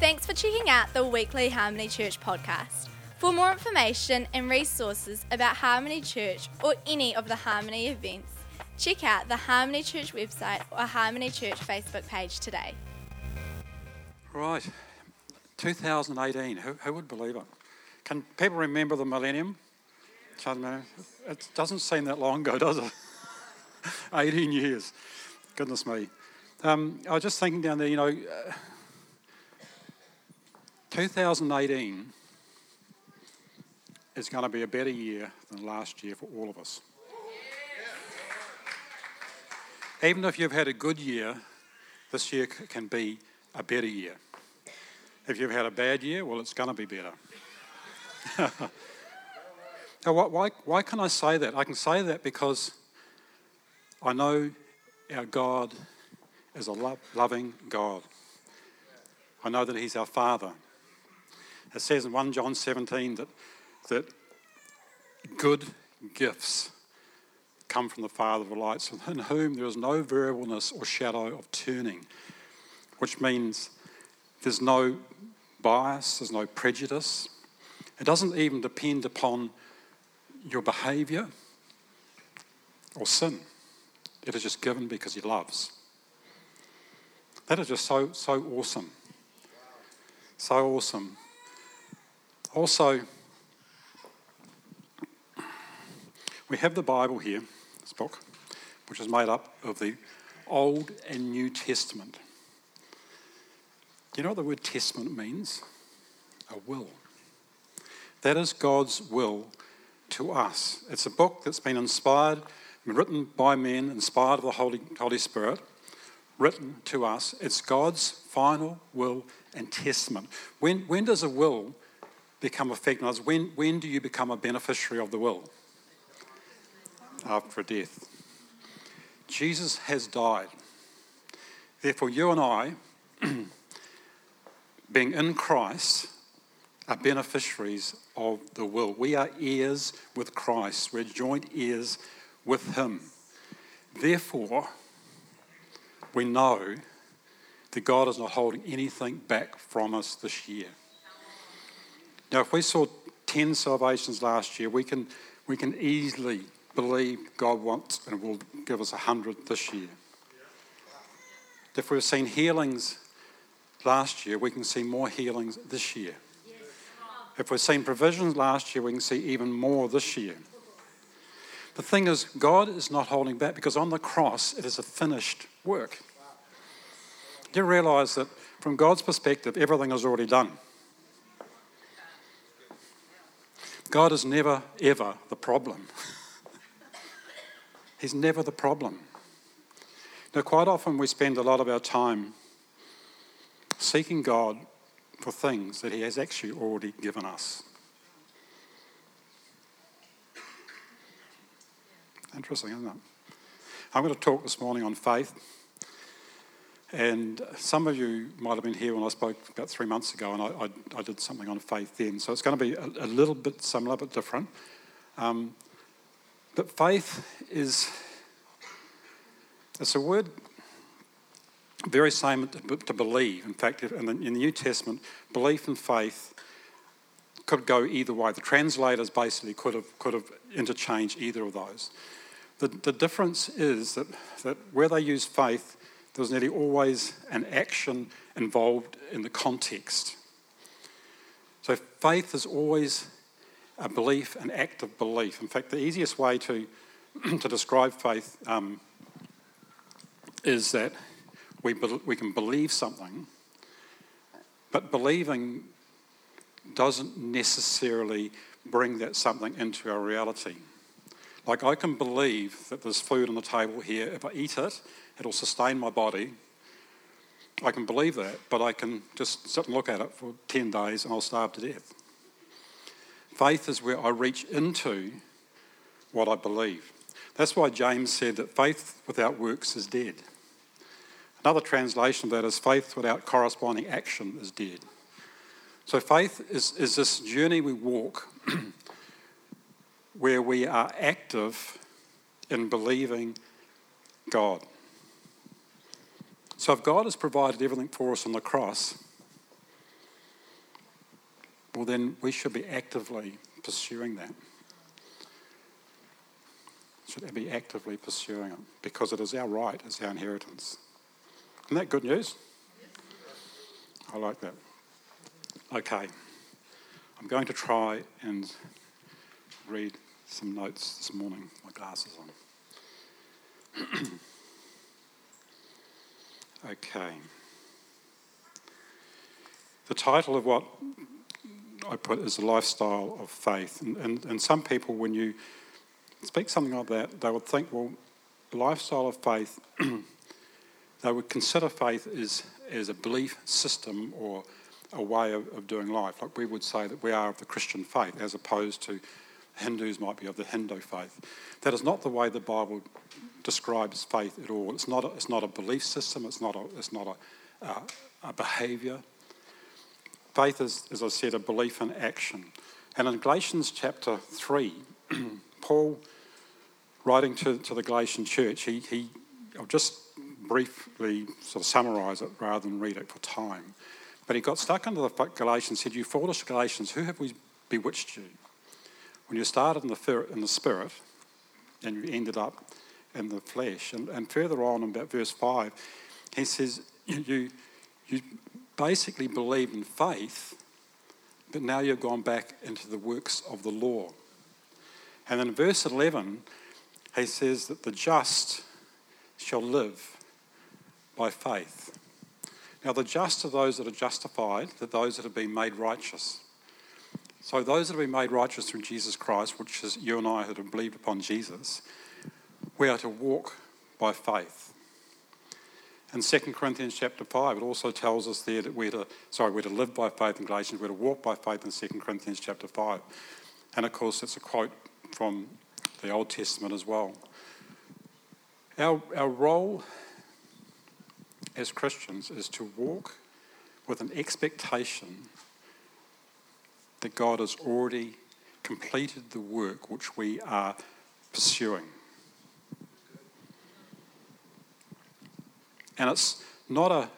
Thanks for checking out the weekly Harmony Church podcast. For more information and resources about Harmony Church or any of the Harmony events, check out the Harmony Church website or Harmony Church Facebook page today. Right, 2018. Who, who would believe it? Can people remember the millennium? It doesn't seem that long ago, does it? 18 years. Goodness me. Um, I was just thinking down there, you know, uh, 2018 is going to be a better year than last year for all of us. Even if you've had a good year, this year can be a better year. If you've had a bad year, well, it's going to be better. now, why, why can I say that? I can say that because I know our God is a lo- loving God. I know that He's our Father. It says in 1 John 17 that, that good gifts come from the Father of lights, in whom there is no variableness or shadow of turning, which means there's no bias, there's no prejudice. It doesn't even depend upon your behaviour or sin. It is just given because He loves. That is just so, so awesome. So awesome. Also, we have the Bible here, this book, which is made up of the Old and New Testament. Do you know what the word testament means? A will. That is God's will to us. It's a book that's been inspired, written by men, inspired of the Holy, Holy Spirit, written to us. It's God's final will and testament. When, when does a will become effective? When, when do you become a beneficiary of the will? After death. Jesus has died. Therefore, you and I being in Christ, are beneficiaries of the will. We are heirs with Christ, we're joint heirs with Him. Therefore, we know that God is not holding anything back from us this year. Now, if we saw 10 salvations last year, we can, we can easily believe God wants and will give us 100 this year. If we've seen healings last year, we can see more healings this year. If we've seen provisions last year, we can see even more this year. The thing is, God is not holding back because on the cross, it is a finished work. Do you realize that from God's perspective, everything is already done? God is never, ever the problem. He's never the problem. Now, quite often we spend a lot of our time seeking God for things that He has actually already given us. Interesting, isn't it? I'm going to talk this morning on faith. And some of you might have been here when I spoke about three months ago, and I, I, I did something on faith then. So it's going to be a, a little bit similar but different. Um, but faith is it's a word very same to believe. In fact, in the, in the New Testament, belief and faith could go either way. The translators basically could have, could have interchanged either of those. The, the difference is that, that where they use faith, there's nearly always an action involved in the context. So faith is always a belief, an act of belief. In fact, the easiest way to, to describe faith um, is that we, be, we can believe something, but believing doesn't necessarily bring that something into our reality. Like, I can believe that there's food on the table here. If I eat it, it'll sustain my body. I can believe that, but I can just sit and look at it for 10 days and I'll starve to death. Faith is where I reach into what I believe. That's why James said that faith without works is dead. Another translation of that is faith without corresponding action is dead. So faith is, is this journey we walk where we are active in believing God. So if God has provided everything for us on the cross, well, then we should be actively pursuing that. Should be actively pursuing it because it is our right, it's our inheritance. Isn't that good news? I like that. Okay. I'm going to try and read some notes this morning, my glasses on. okay. The title of what I put is a lifestyle of faith. And, and, and some people, when you speak something like that, they would think, well, lifestyle of faith, they would consider faith as, as a belief system or a way of, of doing life. Like we would say that we are of the Christian faith as opposed to Hindus might be of the Hindu faith. That is not the way the Bible describes faith at all. It's not a, it's not a belief system, it's not a, it's not a, uh, a behaviour. Faith is, as I said, a belief in action. And in Galatians chapter 3, Paul, writing to, to the Galatian church, he, he, I'll just briefly sort of summarise it rather than read it for time. But he got stuck under the Galatians, said, You foolish Galatians, who have we bewitched you? When you started in the, in the spirit and you ended up in the flesh. And, and further on in about verse 5, he says, you, you basically believe in faith, but now you've gone back into the works of the law. And in verse 11, he says that the just shall live by faith. Now, the just are those that are justified, they're those that have been made righteous. So, those that have been made righteous through Jesus Christ, which is you and I that have believed upon Jesus, we are to walk by faith. In 2 Corinthians chapter 5, it also tells us there that we're to, sorry, we're to live by faith in Galatians, we're to walk by faith in 2 Corinthians chapter 5. And of course, it's a quote from the Old Testament as well. Our, our role as Christians is to walk with an expectation that God has already completed the work which we are pursuing. And it's not, a,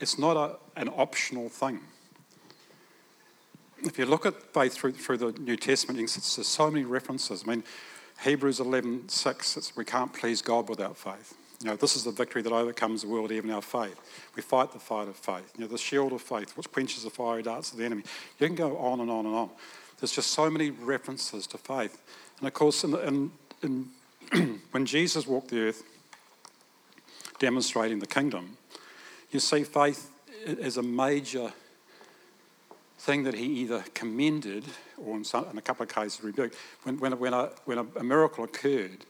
it's not a, an optional thing. If you look at faith through, through the New Testament, there's so many references. I mean, Hebrews 11 6, we can't please God without faith. You know, this is the victory that overcomes the world, even our faith. We fight the fight of faith. You know, the shield of faith, which quenches the fiery darts of the enemy. You can go on and on and on. There's just so many references to faith. And of course, in, in, in when Jesus walked the earth, demonstrating the kingdom, you see faith as a major thing that he either commended or, in, some, in a couple of cases, rebuked. When, when, when, a, when a, a miracle occurred,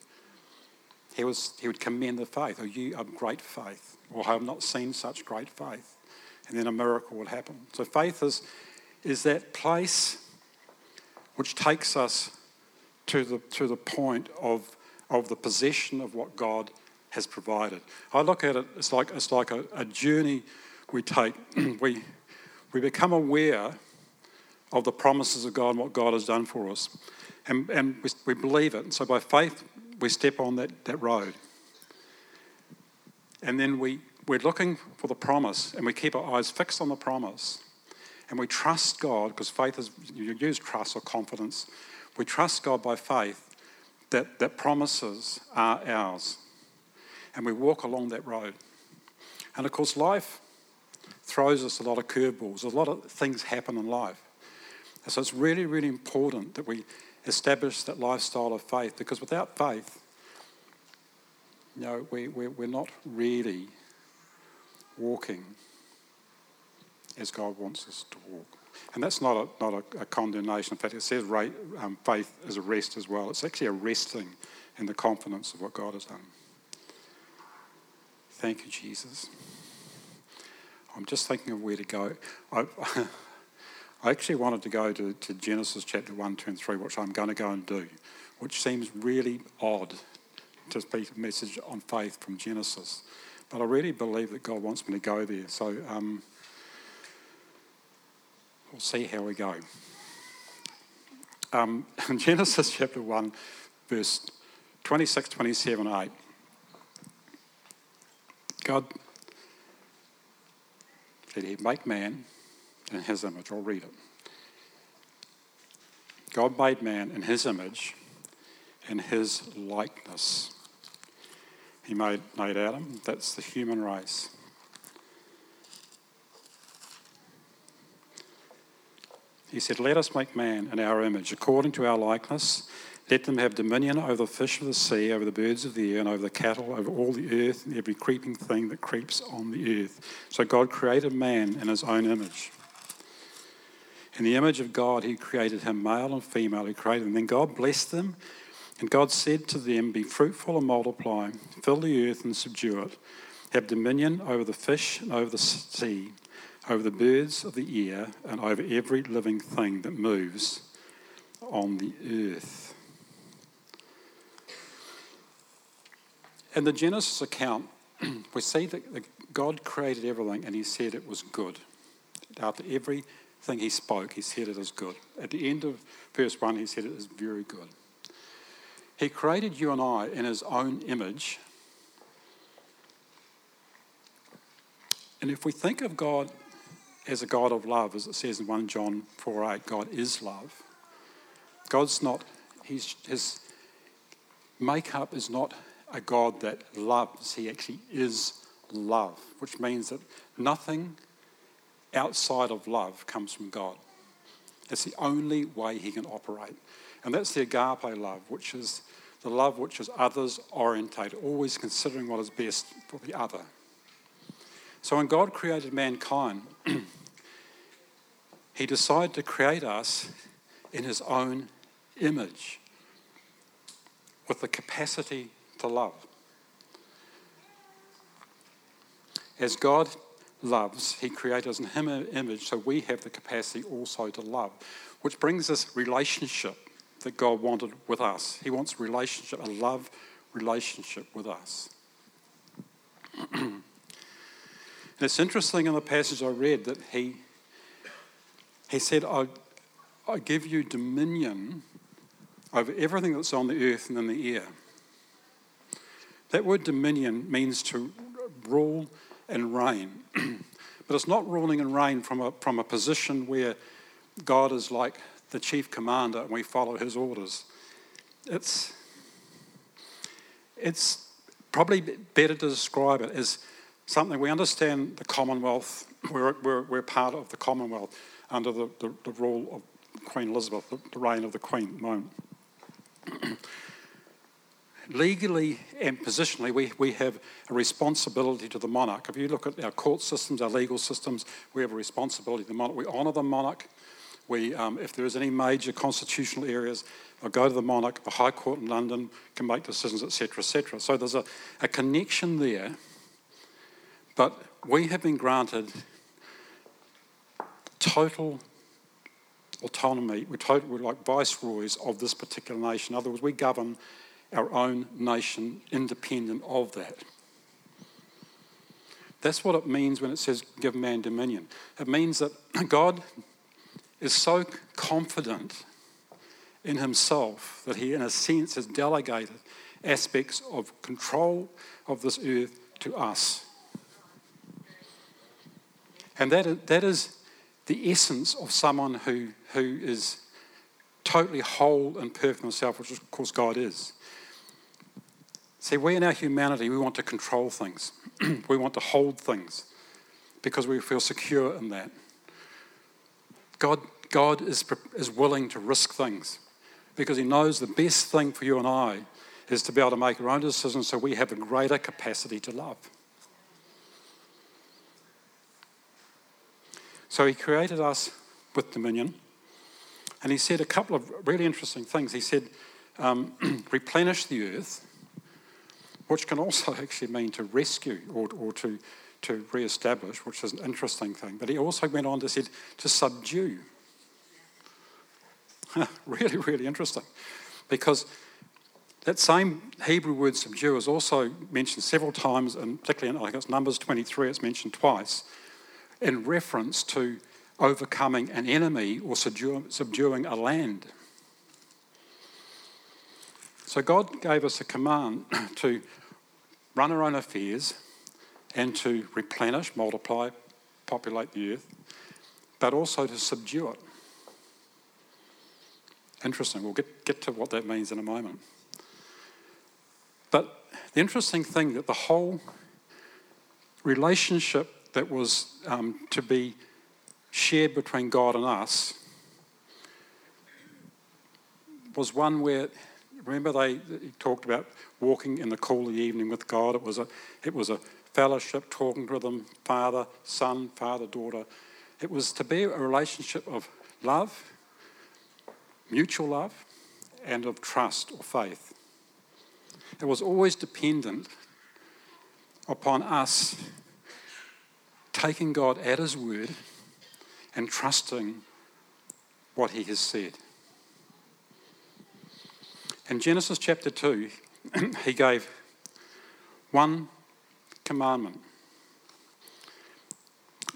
he, was, he would commend the faith. Oh, you have great faith. Or I have not seen such great faith. And then a miracle would happen. So faith is, is that place which takes us to the, to the point of, of the possession of what God has provided. I look at it, it's like, it's like a, a journey we take. we, we become aware of the promises of God and what God has done for us. And, and we, we believe it. And so by faith, we step on that, that road. And then we, we're looking for the promise and we keep our eyes fixed on the promise. And we trust God, because faith is, you use trust or confidence. We trust God by faith that, that promises are ours. And we walk along that road. And of course, life throws us a lot of curveballs. A lot of things happen in life. And so it's really, really important that we establish that lifestyle of faith because without faith, you know, we, we, we're not really walking as God wants us to walk. And that's not a, not a, a condemnation. In fact, it says right, um, faith is a rest as well. It's actually a resting in the confidence of what God has done. Thank you, Jesus. I'm just thinking of where to go. I, I actually wanted to go to, to Genesis chapter 1, 2, and 3, which I'm going to go and do, which seems really odd to speak a message on faith from Genesis. But I really believe that God wants me to go there. So um, we'll see how we go. Um, in Genesis chapter 1, verse 26, 27, 8, God said he'd make man in his image. I'll read it. God made man in his image, in his likeness. He made, made Adam, that's the human race. He said, Let us make man in our image, according to our likeness. Let them have dominion over the fish of the sea, over the birds of the air, and over the cattle, over all the earth, and every creeping thing that creeps on the earth. So God created man in his own image. In the image of God, he created him, male and female, he created them. Then God blessed them, and God said to them, Be fruitful and multiply, fill the earth and subdue it, have dominion over the fish and over the sea over the birds of the air, and over every living thing that moves on the earth. In the Genesis account, we see that God created everything and he said it was good. After everything he spoke, he said it is good. At the end of verse 1, he said it is very good. He created you and I in his own image. And if we think of God as a God of love, as it says in 1 John 4 8, God is love. God's not, he's, his makeup is not a God that loves, he actually is love, which means that nothing outside of love comes from God. It's the only way he can operate. And that's the agape love, which is the love which is others orientated, always considering what is best for the other. So when God created mankind, he decided to create us in his own image with the capacity to love. As God loves, he created us in him image, so we have the capacity also to love, which brings us relationship that God wanted with us. He wants relationship, a love relationship with us. And it's interesting in the passage I read that he, he said, I, I give you dominion over everything that's on the earth and in the air. That word dominion means to rule and reign. but it's not ruling and reign from a, from a position where God is like the chief commander and we follow his orders. It's, it's probably better to describe it as something. We understand the Commonwealth, we're, we're, we're part of the Commonwealth under the, the, the rule of Queen Elizabeth, the, the reign of the Queen moment. Legally and positionally, we, we have a responsibility to the monarch. If you look at our court systems, our legal systems, we have a responsibility to the monarch. We honour the monarch. We, um, if there is any major constitutional areas, I'll go to the monarch. The High Court in London can make decisions, etc., etc. So there's a, a connection there but we have been granted total autonomy. We're, total, we're like viceroys of this particular nation. In other words, we govern our own nation independent of that. That's what it means when it says give man dominion. It means that God is so confident in himself that he, in a sense, has delegated aspects of control of this earth to us. And that that is the essence of someone who, who is totally whole and perfect in himself, which of course God is. See, we in our humanity, we want to control things. we want to hold things because we feel secure in that. God, God is, is willing to risk things because He knows the best thing for you and I is to be able to make our own decisions so we have a greater capacity to love. So he created us with dominion. And he said a couple of really interesting things. He said, um, replenish the earth, which can also actually mean to rescue or, or to, to re-establish, which is an interesting thing. But he also went on to say to subdue. really, really interesting. Because that same Hebrew word subdue is also mentioned several times, and particularly in I think it's Numbers 23, it's mentioned twice in reference to overcoming an enemy or subduing a land. So God gave us a command to run our own affairs and to replenish, multiply, populate the earth, but also to subdue it. Interesting. We'll get, get to what that means in a moment. But the interesting thing that the whole relationship that was um, to be shared between God and us was one where remember they talked about walking in the cool of the evening with God. It was a it was a fellowship, talking to them, father, son, father, daughter. It was to be a relationship of love, mutual love, and of trust or faith. It was always dependent upon us taking God at His word and trusting what He has said. In Genesis chapter 2, He gave one commandment.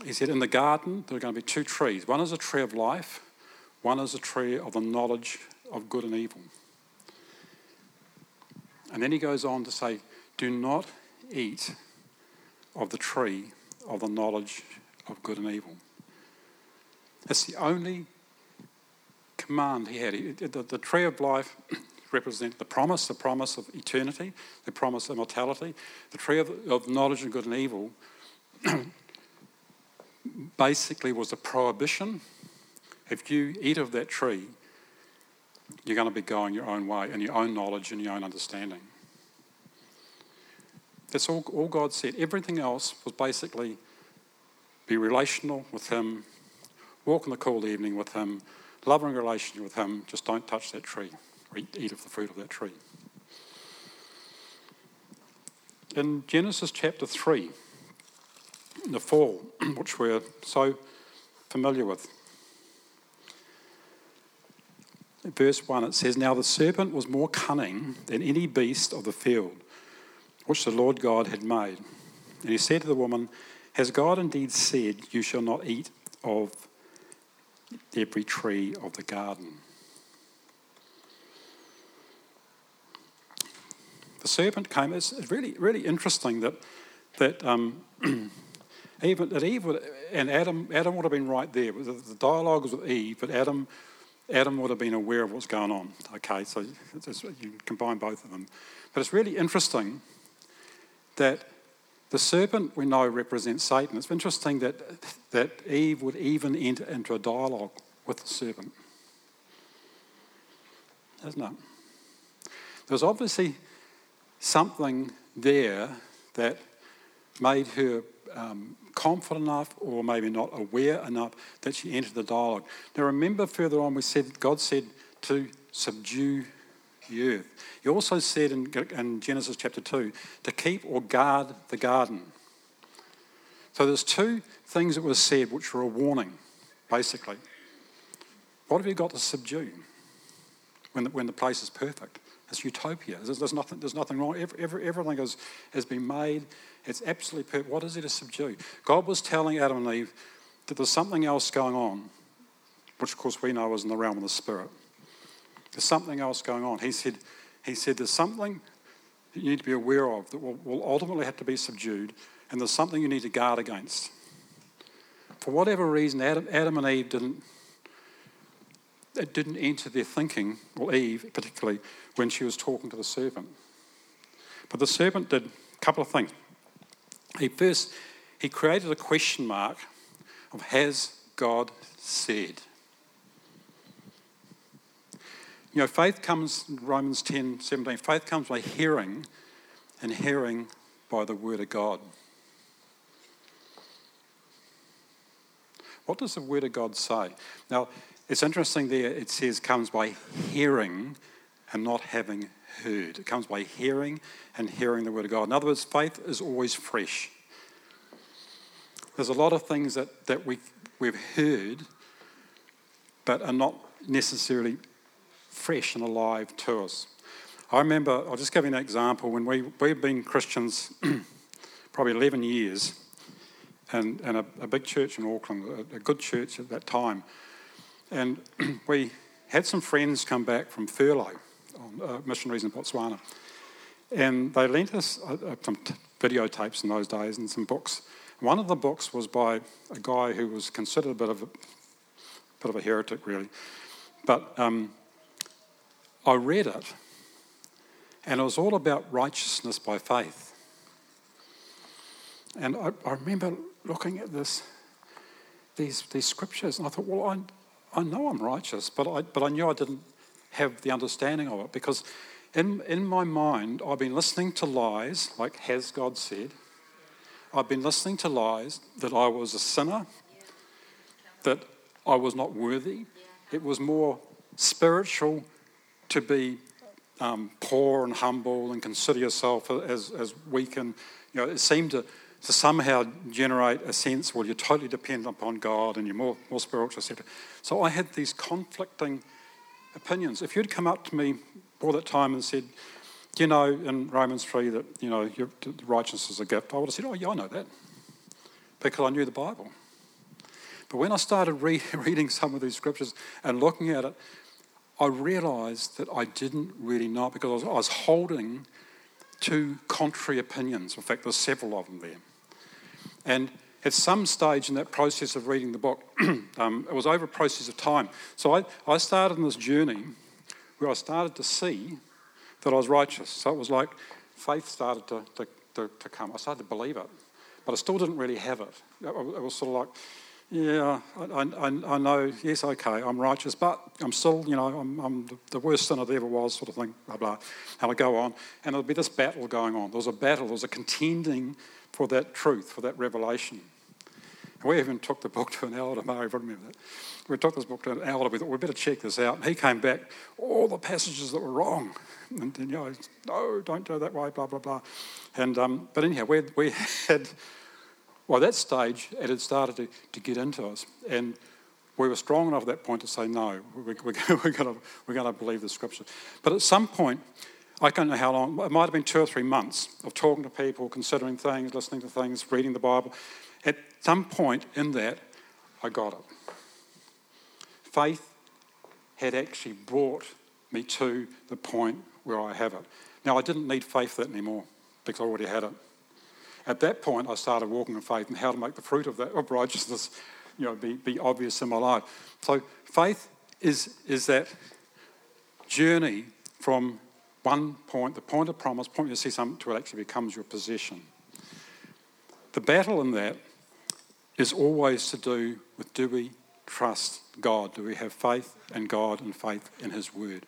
He said, In the garden, there are going to be two trees. One is a tree of life, one is a tree of the knowledge of good and evil. And then he goes on to say, Do not eat of the tree of the knowledge of good and evil. That's the only command he had. the, the tree of life represents the promise, the promise of eternity, the promise of immortality. The tree of, of knowledge of good and evil basically was a prohibition. If you eat of that tree, you're going to be going your own way in your own knowledge and your own understanding. That's all, all God said. Everything else was basically be relational with Him, walk in the cool evening with Him, loving relationship with Him. Just don't touch that tree or eat, eat of the fruit of that tree. In Genesis chapter 3, the fall, which we're so familiar with, verse 1, it says, Now the serpent was more cunning than any beast of the field which the Lord God had made. And he said to the woman, Has God indeed said, You shall not eat of every tree of the garden? The serpent came. It's really, really interesting that that um, even that Eve would, and Adam, Adam would have been right there. The, dialogue was with Eve, but Adam Adam would have been aware of what's going on. Okay, so you combine both of them. But it's really interesting that the serpent we know represents Satan. It's interesting that, that Eve would even enter into a dialogue with the serpent. Isn't it? There's obviously something there that made her um, confident enough or maybe not aware enough that she entered the dialogue. Now remember further on we said God said to subdue the earth. He also said in, in Genesis chapter 2 to keep or guard the garden. So there's two things that were said which were a warning, basically. What have you got to subdue when the, when the place is perfect? It's utopia. There's, there's nothing, there's nothing wrong. Every, every, everything has, has been made. It's absolutely perfect. What is it to subdue? God was telling Adam and Eve that there's something else going on, which of course we know is in the realm of the spirit. There's something else going on. He said, he said there's something you need to be aware of that will, will ultimately have to be subdued, and there's something you need to guard against. For whatever reason, Adam, Adam and Eve didn't, it didn't enter their thinking, or Eve particularly, when she was talking to the servant. But the servant did a couple of things. He first he created a question mark of has God said? You know, faith comes, Romans 10 17, faith comes by hearing, and hearing by the word of God. What does the word of God say? Now, it's interesting there, it says comes by hearing and not having heard. It comes by hearing and hearing the word of God. In other words, faith is always fresh. There's a lot of things that, that we, we've heard but are not necessarily fresh and alive to us. I remember, I'll just give you an example, when we, we've been Christians probably 11 years, and, and a, a big church in Auckland, a, a, good church at that time. And we had some friends come back from furlough, uh, missionaries in Botswana, and they lent us uh, uh, some t- videotapes in those days and some books. One of the books was by a guy who was considered a bit of a, bit of a heretic, really. But um, I read it, and it was all about righteousness by faith. And I, I remember looking at this, these, these scriptures, and I thought, well, I, I know I'm righteous, but I, but I knew I didn't have the understanding of it because in, in my mind, I've been listening to lies, like has God said? I've been listening to lies that I was a sinner, that I was not worthy. It was more spiritual to be um, poor and humble and consider yourself as, as weak. And, you know, it seemed to, to somehow generate a sense, well, you're totally dependent upon God and you're more, more spiritual, etc. So I had these conflicting opinions. If you'd come up to me all that time and said, Do you know, in Romans 3 that, you know, righteousness is a gift, I would have said, oh, yeah, I know that, because I knew the Bible. But when I started re- reading some of these scriptures and looking at it, I realised that I didn't really know it because I was, I was holding two contrary opinions. In fact, there's several of them there. And at some stage in that process of reading the book, um, it was over a process of time. So I, I started on this journey where I started to see that I was righteous. So it was like faith started to, to, to, to come. I started to believe it, but I still didn't really have it. It was sort of like, yeah, I, I, I know, yes, okay, I'm righteous, but I'm still, you know, I'm, I'm the worst sinner there ever was, sort of thing, blah, blah. And I go on, and there'll be this battle going on. There was a battle, there was a contending for that truth, for that revelation. And we even took the book to an elder, Murray, if I remember that. We took this book to an elder, we thought, we better check this out. And he came back, all the passages that were wrong. And, and you know, no, don't go that way, blah, blah, blah. And, um, but anyhow, we, we had well, that stage, it had started to, to get into us. And we were strong enough at that point to say, no, we, we're going to believe the scripture. But at some point, I don't know how long, it might have been two or three months of talking to people, considering things, listening to things, reading the Bible. At some point in that, I got it. Faith had actually brought me to the point where I have it. Now, I didn't need faith that anymore because I already had it. At that point, I started walking in faith and how to make the fruit of that of righteousness, you know, be, be obvious in my life. So faith is, is that journey from one point, the point of promise, point you see something to it actually becomes your possession. The battle in that is always to do with do we trust God? Do we have faith in God and faith in His Word?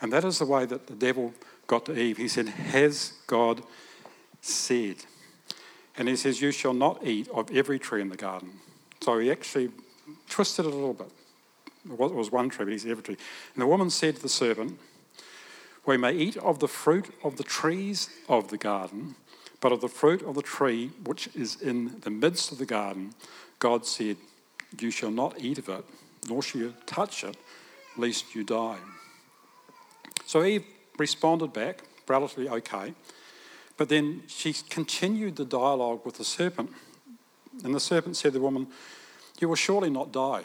And that is the way that the devil got to Eve. He said, Has God said? And he says, You shall not eat of every tree in the garden. So he actually twisted it a little bit. It was one tree, but he said every tree. And the woman said to the serpent, We may eat of the fruit of the trees of the garden, but of the fruit of the tree which is in the midst of the garden, God said, You shall not eat of it, nor shall you touch it, lest you die. So Eve responded back, relatively okay. But then she continued the dialogue with the serpent. And the serpent said to the woman, You will surely not die.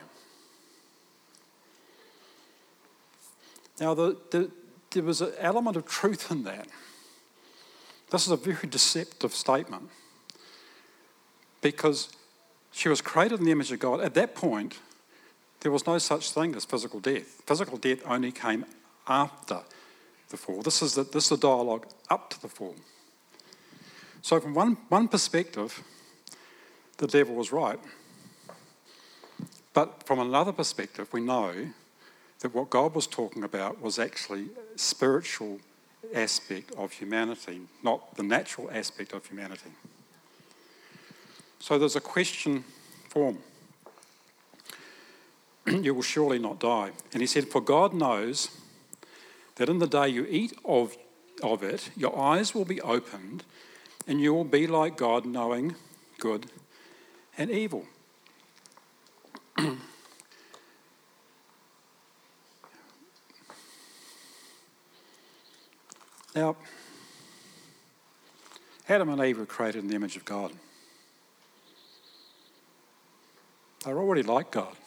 Now, the, the, there was an element of truth in that. This is a very deceptive statement because she was created in the image of God. At that point, there was no such thing as physical death. Physical death only came after the fall. This is the, this is the dialogue up to the fall. So, from one, one perspective, the devil was right. But from another perspective, we know that what God was talking about was actually spiritual aspect of humanity, not the natural aspect of humanity. So there's a question form. you will surely not die. And he said, For God knows that in the day you eat of, of it, your eyes will be opened and you will be like God, knowing good and evil. now, Adam and Eve were created in the image of God. They're already like God.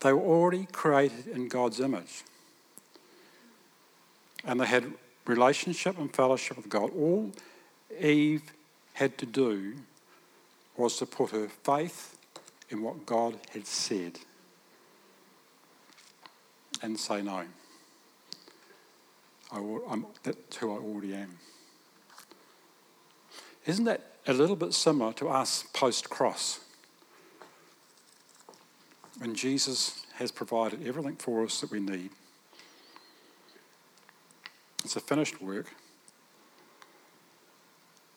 they were already created in God's image and they had relationship and fellowship with God. All Eve had to do was to put her faith in what God had said and say no. I, am that's who I already am. Isn't that a little bit similar to us post cross? When Jesus has provided everything for us that we need, it's a finished work,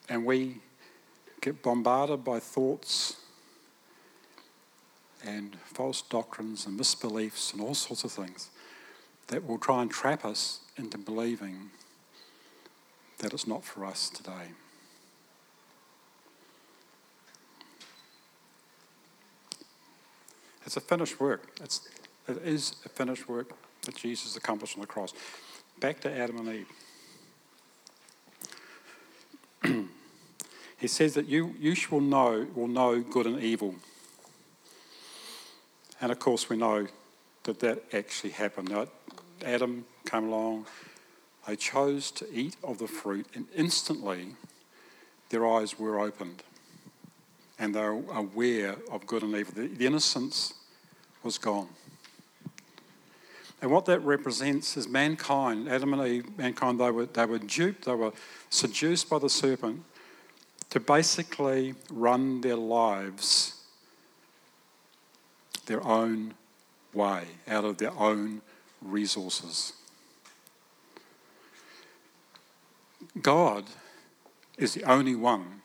and we get bombarded by thoughts and false doctrines and misbeliefs and all sorts of things that will try and trap us into believing that it's not for us today. It's a finished work. It's, it is a finished work that Jesus accomplished on the cross. Back to Adam and Eve. he says that you, you shall know, will know good and evil. And of course, we know that that actually happened. Now, Adam came along, they chose to eat of the fruit, and instantly their eyes were opened and they were aware of good and evil. The, innocence was gone. And what that represents is mankind, Adam and Eve, mankind, they were, they were duped, they were seduced by the serpent to basically run their lives their own way, out of their own resources. God is the only one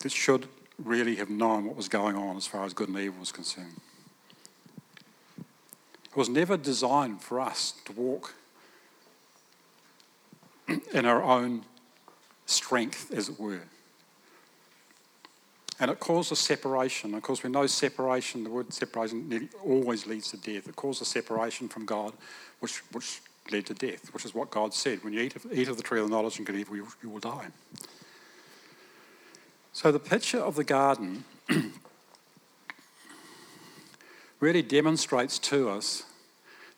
that should really have known what was going on as far as good and evil was concerned. It was never designed for us to walk in our own strength, as it were. And it causes separation. Of course, we know separation, the word separation always leads to death. It causes separation from God, which, which led to death, which is what God said. When you eat of, eat of the tree of the knowledge and good evil, you, you will die. So the picture of the garden really demonstrates to us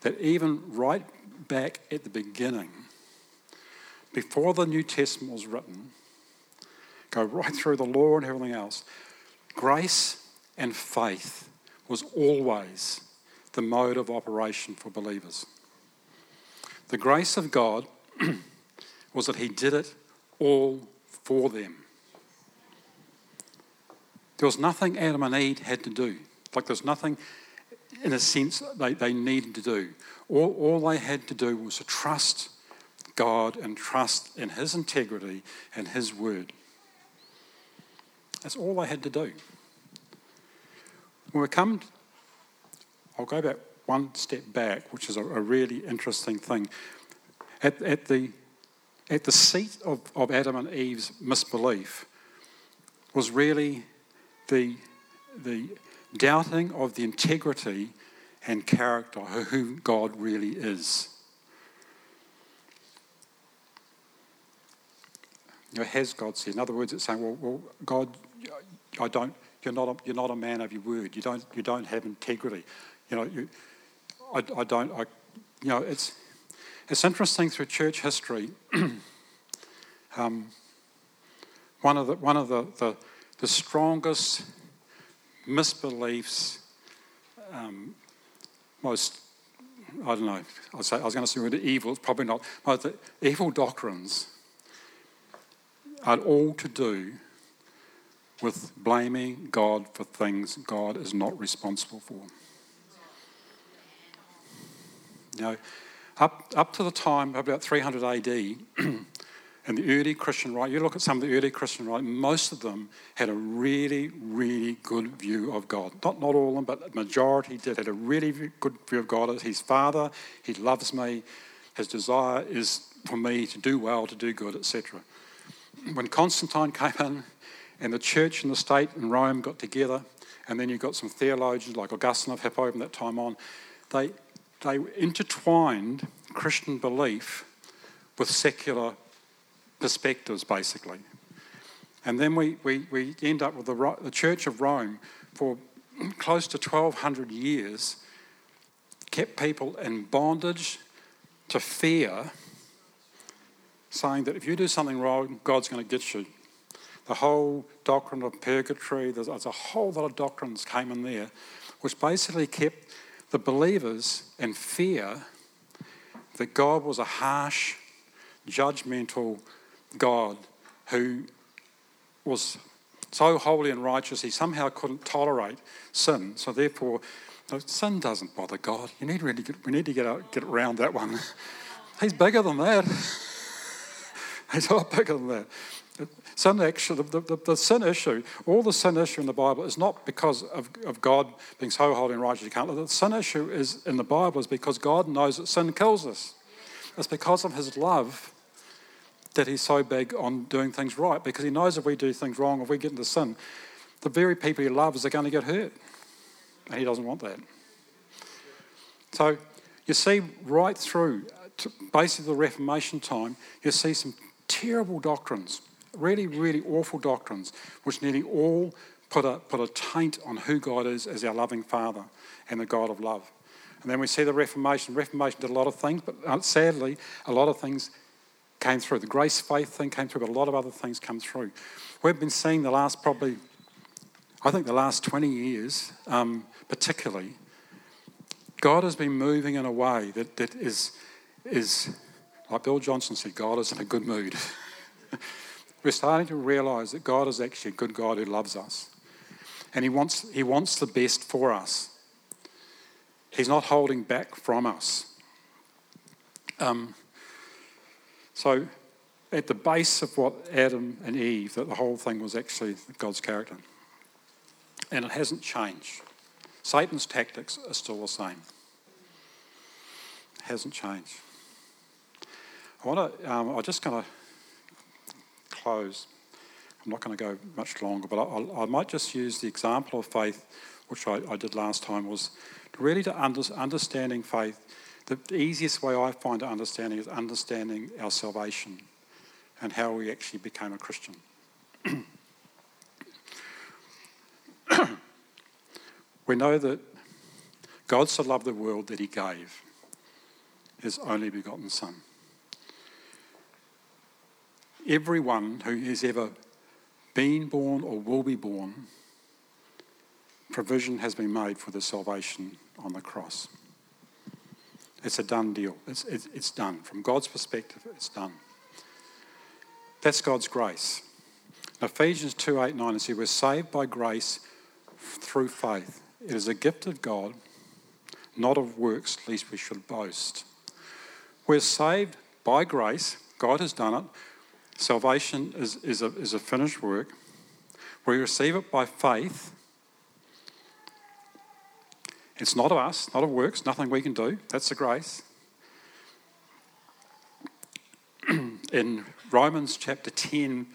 that even right back at the beginning, before the New Testament was written, go right through the law and everything else, grace and faith was always the mode of operation for believers. The grace of God was that He did it all for them. There was nothing Adam and Eve had to do. Like there's nothing, in a sense, they, they needed to do. All, all they had to do was to trust God and trust in His integrity and His word. That's all they had to do. When we come, I'll go back one step back, which is a, a really interesting thing. At, at, the, at the seat of, of Adam and Eve's misbelief was really the, the doubting of the integrity and character of who God really is. You know, has God said? In other words, it's saying, well, well God, I don't. You're not. A, you're not a man of your word. You don't. You don't have integrity. You know. You, I, I don't. I, you know. It's. It's interesting through church history. um, one of the one of the the, the strongest misbeliefs, um, most I don't know. I, say, I was going to say the evil. It's probably not. But the evil doctrines are all to do with blaming God for things God is not responsible for. Know, up, up to the time of about 300 AD, and the early Christian right, you look at some of the early Christian right, most of them had a really, really good view of God. Not, not all of them, but the majority did, had a really good view of God as His Father, He loves me, His desire is for me to do well, to do good, etc. When Constantine came in, and the church and the state in Rome got together, and then you've got some theologians like Augustine of Hippo from that time on, they they intertwined Christian belief with secular perspectives, basically. And then we, we, we end up with the, the Church of Rome for close to 1200 years, kept people in bondage to fear, saying that if you do something wrong, God's going to get you. The whole doctrine of purgatory, there's, there's a whole lot of doctrines came in there, which basically kept the believers in fear that God was a harsh, judgmental God who was so holy and righteous he somehow couldn't tolerate sin. So therefore, sin doesn't bother God. You need really get, we need to get out, get around that one. He's bigger than that. He's a lot bigger than that. Sin actually, the, the, the, sin issue, all the sin issue in the Bible is not because of, of God being so holy and righteous you can't. The sin issue is in the Bible is because God knows that sin kills us. It's because of His love that He's so big on doing things right. Because He knows if we do things wrong, if we get into sin, the very people He loves are going to get hurt, and He doesn't want that. So you see right through basically the Reformation time, you see some terrible doctrines really, really awful doctrines, which nearly all put a, put a taint on who God is as our loving Father and the God of love. And then we see the Reformation. Reformation did a lot of things, but uh, sadly, a lot of things came through. The grace faith thing came through, but a lot of other things come through. We've been seeing the last probably, I think the last 20 years, um, particularly, God has been moving in a way that, that is, is, like Bill Johnson said, God is in a good mood. we're starting to realize that God is actually a good God who loves us. And he wants, he wants the best for us. He's not holding back from us. Um, so, at the base of what Adam and Eve, that the whole thing was actually God's character. And it hasn't changed. Satan's tactics are still the same. It hasn't changed. I want to, um, I'm just going to close. I'm not going to go much longer, but I, I might just use the example of faith, which I, I did last time, was really to under, understanding faith. The easiest way I find to understanding is understanding our salvation and how we actually became a Christian. we know that God so loved the world that he gave his only begotten Son everyone who has ever been born or will be born, provision has been made for the salvation on the cross. It's a done deal. It's, it's, it's done. From God's perspective, it's done. That's God's grace. Ephesians 2 8 9 says, We're saved by grace through faith. It is a gift of God, not of works, lest we should boast. We're saved by grace. God has done it Salvation is, is, a, is a finished work. We receive it by faith. It's not of us, not of works, nothing we can do. That's the grace. In Romans chapter 10,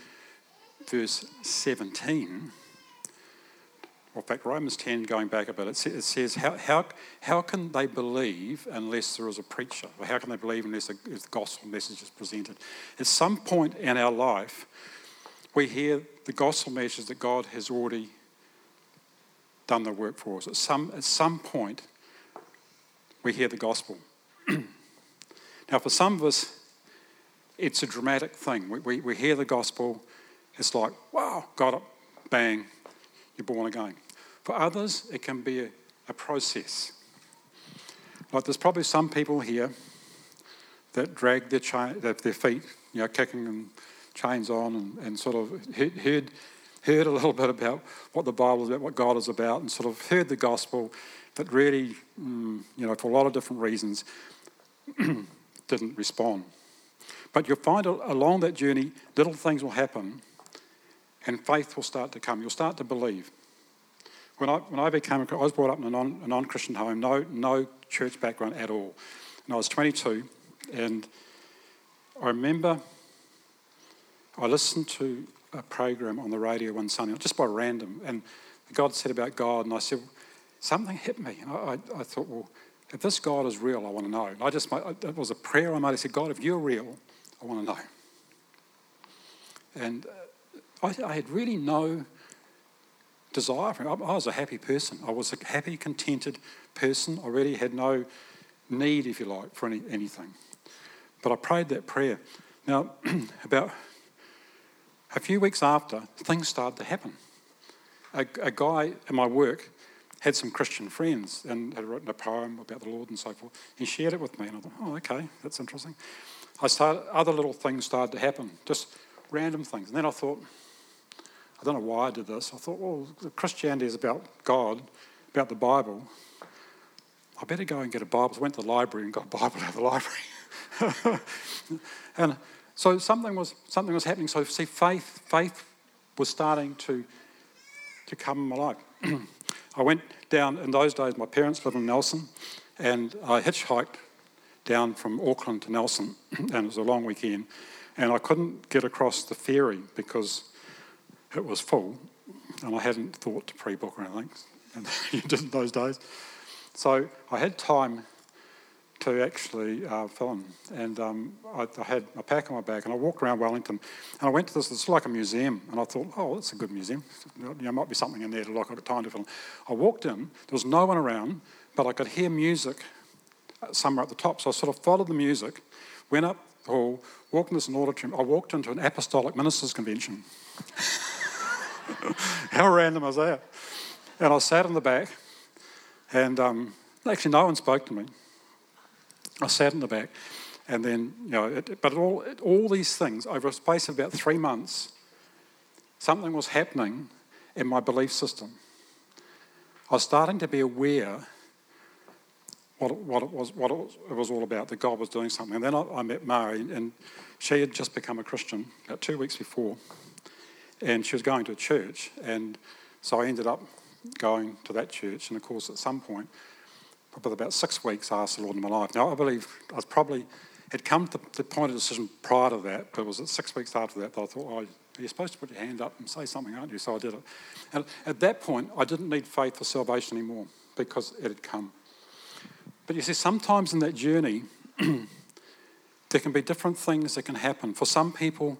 verse 17, in fact, Romans 10, going back a bit, it says, how, how, how can they believe unless there is a preacher? Or how can they believe unless the gospel message is presented? At some point in our life, we hear the gospel message that God has already done the work for us. At some, at some point, we hear the gospel. now, for some of us, it's a dramatic thing. We, we, we hear the gospel, it's like, wow, got it, bang, you're born again. For others, it can be a, process. Like there's probably some people here that drag their, their feet, you know, kicking and chains on and, and sort of heard, heard a little bit about what the Bible is about, what God is about, and sort of heard the gospel, but really, mm, you know, for a lot of different reasons, didn't respond. But you'll find along that journey, little things will happen and faith will start to come. You'll start to believe. When I, when I became, I was brought up in a, non, a non-Christian home, no, no church background at all. And I was 22, and I remember I listened to a program on the radio one Sunday, just by random, and God said about God, and I said, something hit me. And I, I, I thought, well, if this God is real, I want to know. And I just, it was a prayer I made. I said, God, if you're real, I want to know. And uh, I, I had really no desire for I was a happy person. I was a happy, contented person. I really had no need, if you like, for any, anything. But I prayed that prayer. Now, about a few weeks after, things started to happen. A, a, guy in my work had some Christian friends and had written a poem about the Lord and so forth. He shared it with me, and I thought, oh, okay, that's interesting. I started, other little things started to happen, just random things. And then I thought, I don't know why I did this. I thought, well, Christianity is about God, about the Bible. I better go and get a Bible. So I went to the library and got a Bible out of the library. and so something was, something was happening. So see, faith, faith was starting to, to come in my life. I went down, in those days, my parents lived in Nelson, and I hitchhiked down from Auckland to Nelson, and it was a long weekend. And I couldn't get across the ferry because it was full, and I hadn't thought to pre book or anything. And you did in those days. So I had time to actually uh, film. And um, I, I, had a pack on my back, and I walked around Wellington, and I went to this. It's like a museum, and I thought, oh, it's a good museum. You know, might be something in there to like. I got time to film. I walked in. There was no one around, but I could hear music somewhere at the top. So I sort of followed the music, went up the hall, walked into an auditorium. I walked into an apostolic ministers convention. How random was that? And I sat in the back, and um, actually, no one spoke to me. I sat in the back, and then, you know, it, but all, it, all these things, over a space of about three months, something was happening in my belief system. I was starting to be aware what, what, it, was, what it was all about, that God was doing something. And then I, I met Mari, and she had just become a Christian about two weeks before, and she was going to a church, and so I ended up going to that church. And of course, at some point, probably about six weeks, I asked the Lord in my life. Now, I believe I was probably had come to the point of decision prior to that, but it was six weeks after that that I thought, oh, you're supposed to put your hand up and say something, aren't you? So I did it. And at that point, I didn't need faith for salvation anymore because it had come. But you see, sometimes in that journey, there can be different things that can happen. For some people,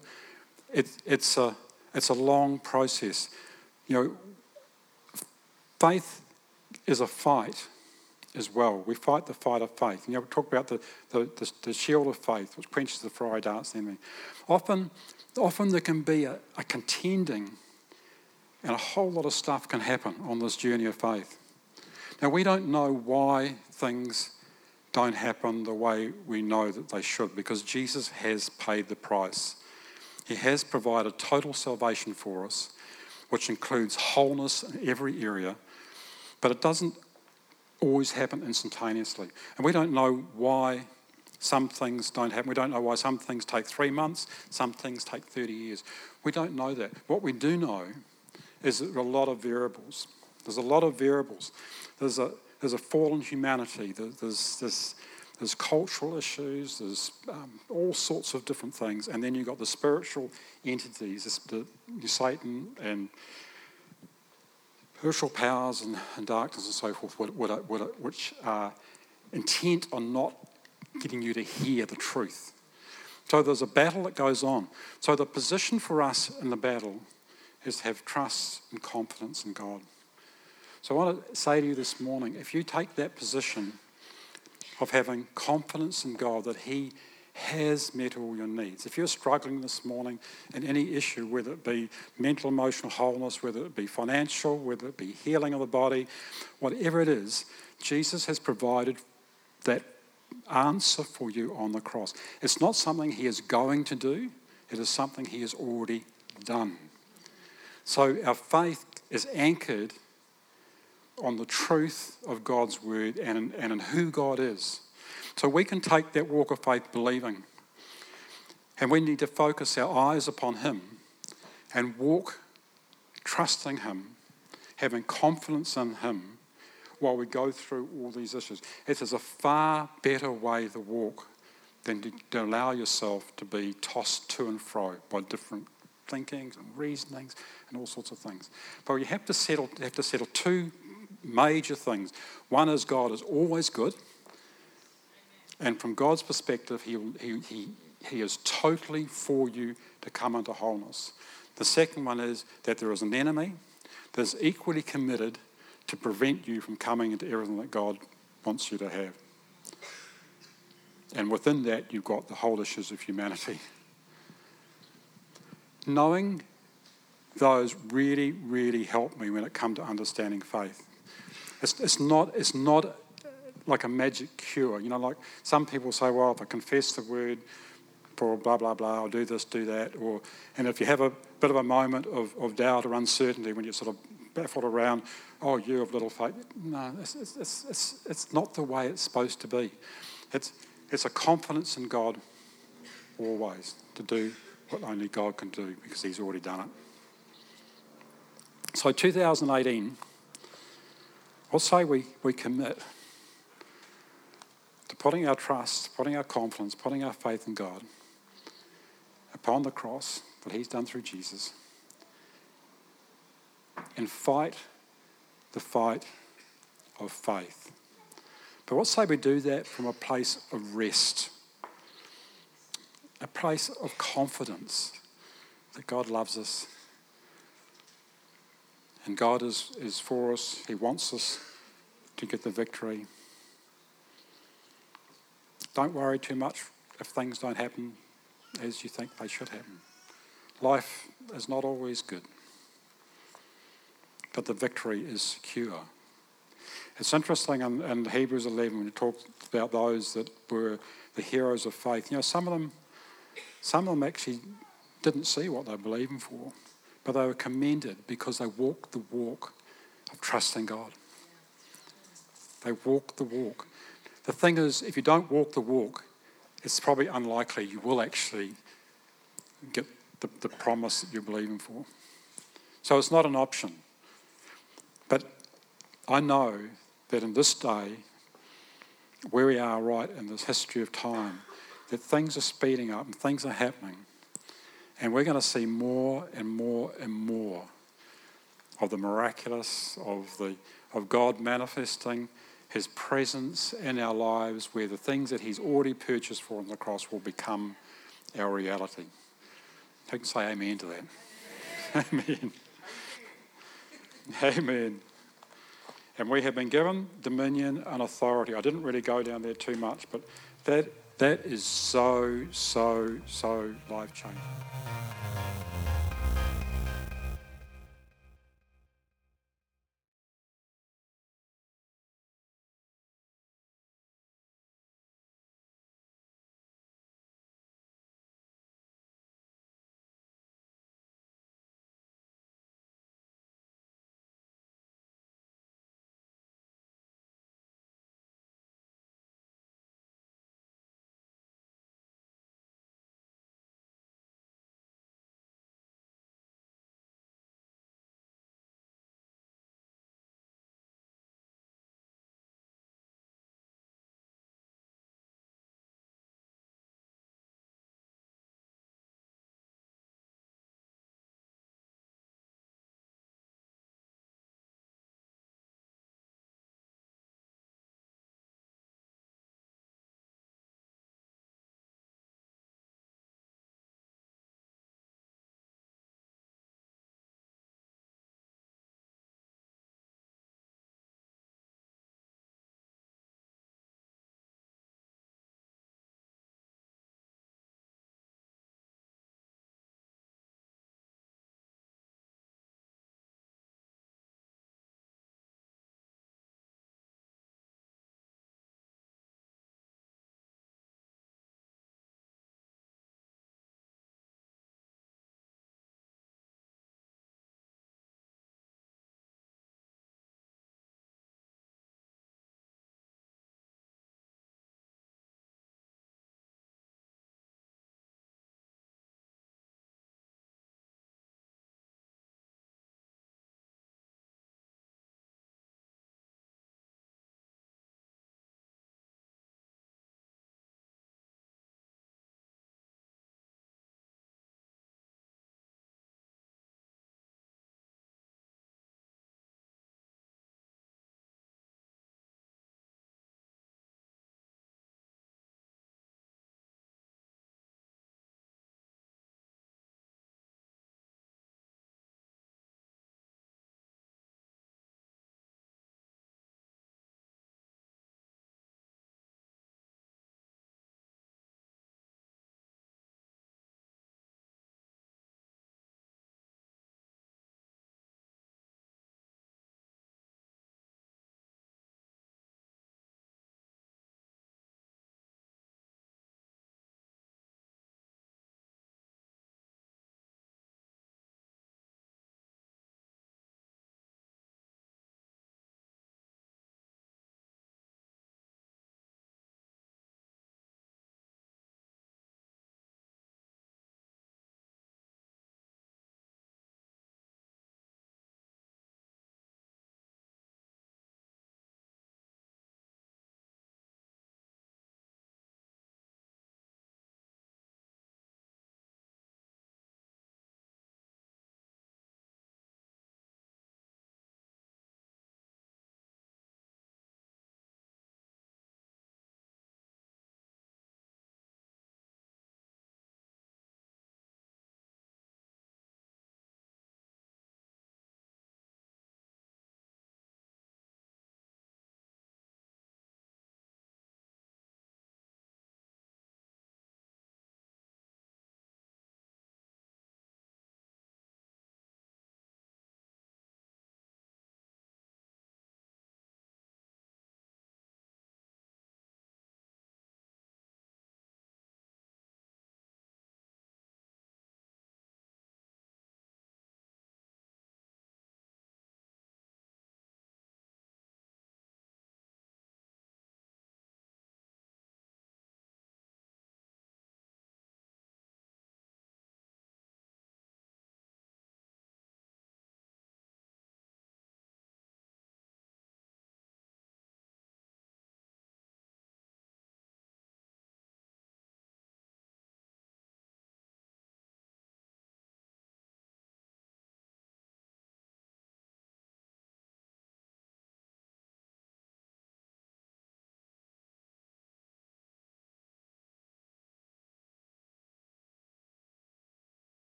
it, it's, a, it's a long process. You know, faith is a fight as well. We fight the fight of faith. You know, we talk about the, the, the, the shield of faith, which quenches the fiery darts the enemy. Often, often there can be a, a contending, and a whole lot of stuff can happen on this journey of faith. Now, we don't know why things don't happen the way we know that they should because Jesus has paid the price. He has provided total salvation for us, which includes wholeness in every area, but it doesn't always happen instantaneously. And we don't know why some things don't happen. We don't know why some things take three months, some things take 30 years. We don't know that. What we do know is that there are a lot of variables. There's a lot of variables. There's a, there's a fallen humanity, there's, there's, there's cultural issues, there's um, all sorts of different things. And then you've got the spiritual entities, the, Satan and spiritual powers and, and darkness and so forth, which are intent on not getting you to hear the truth. So there's a battle that goes on. So the position for us in the battle is to have trust and confidence in God. So I want to say to you this morning if you take that position of having confidence in God that He has met all your needs. If you're struggling this morning in any issue, whether it be mental, emotional wholeness, whether it be financial, whether it be healing of the body, whatever it is, Jesus has provided that answer for you on the cross. It's not something He is going to do, it is something He has already done. So our faith is anchored on the truth of God's word and in, and in who God is. So we can take that walk of faith believing. And we need to focus our eyes upon Him and walk trusting Him, having confidence in Him while we go through all these issues. It is a far better way to walk than to, to allow yourself to be tossed to and fro by different thinkings and reasonings and all sorts of things. But you have to settle, you have to settle two major things. One is God is always good and from God's perspective, he, he, he, he is totally for you to come into wholeness. The second one is that there is an enemy that is equally committed to prevent you from coming into everything that God wants you to have. And within that, you've got the whole issues of humanity. Knowing those really, really helped me when it come to understanding faith. It's, it's, not, it's not like a magic cure. You know, like some people say, well, if I confess the word for blah, blah, blah, I'll do this, do that. Or, and if you have a bit of a moment of, of doubt or uncertainty when you're sort of baffled around, oh, you of little faith. No, it's, it's, it's, it's not the way it's supposed to be. It's, it's a confidence in God always to do what only God can do because He's already done it. So, 2018, let's say we, we commit to putting our trust, putting our confidence, putting our faith in God upon the cross, that He's done through Jesus, and fight the fight of faith. But let's say we do that from a place of rest, a place of confidence that God loves us and God is, is for us. He wants us to get the victory. Don't worry too much if things don't happen as you think they should happen. Life is not always good, but the victory is secure. It's interesting in, in Hebrews 11 when it talks about those that were the heroes of faith. You know, some of them, some of them actually didn't see what they're believing for, but they were commended because they walked the walk of trusting God. They walked the walk. The thing is, if you don't walk the walk, it's probably unlikely you will actually get the, the promise that you're believing for. So it's not an option. But I know that in this day, where we are right in this history of time, that things are speeding up and things are happening. And we're going to see more and more and more of the miraculous, of, the, of God manifesting his presence in our lives where the things that he's already purchased for on the cross will become our reality. Who can say amen to that. amen. Amen. And we have been given dominion and authority. I didn't really go down there too much, but that, that is so, so, so life changing.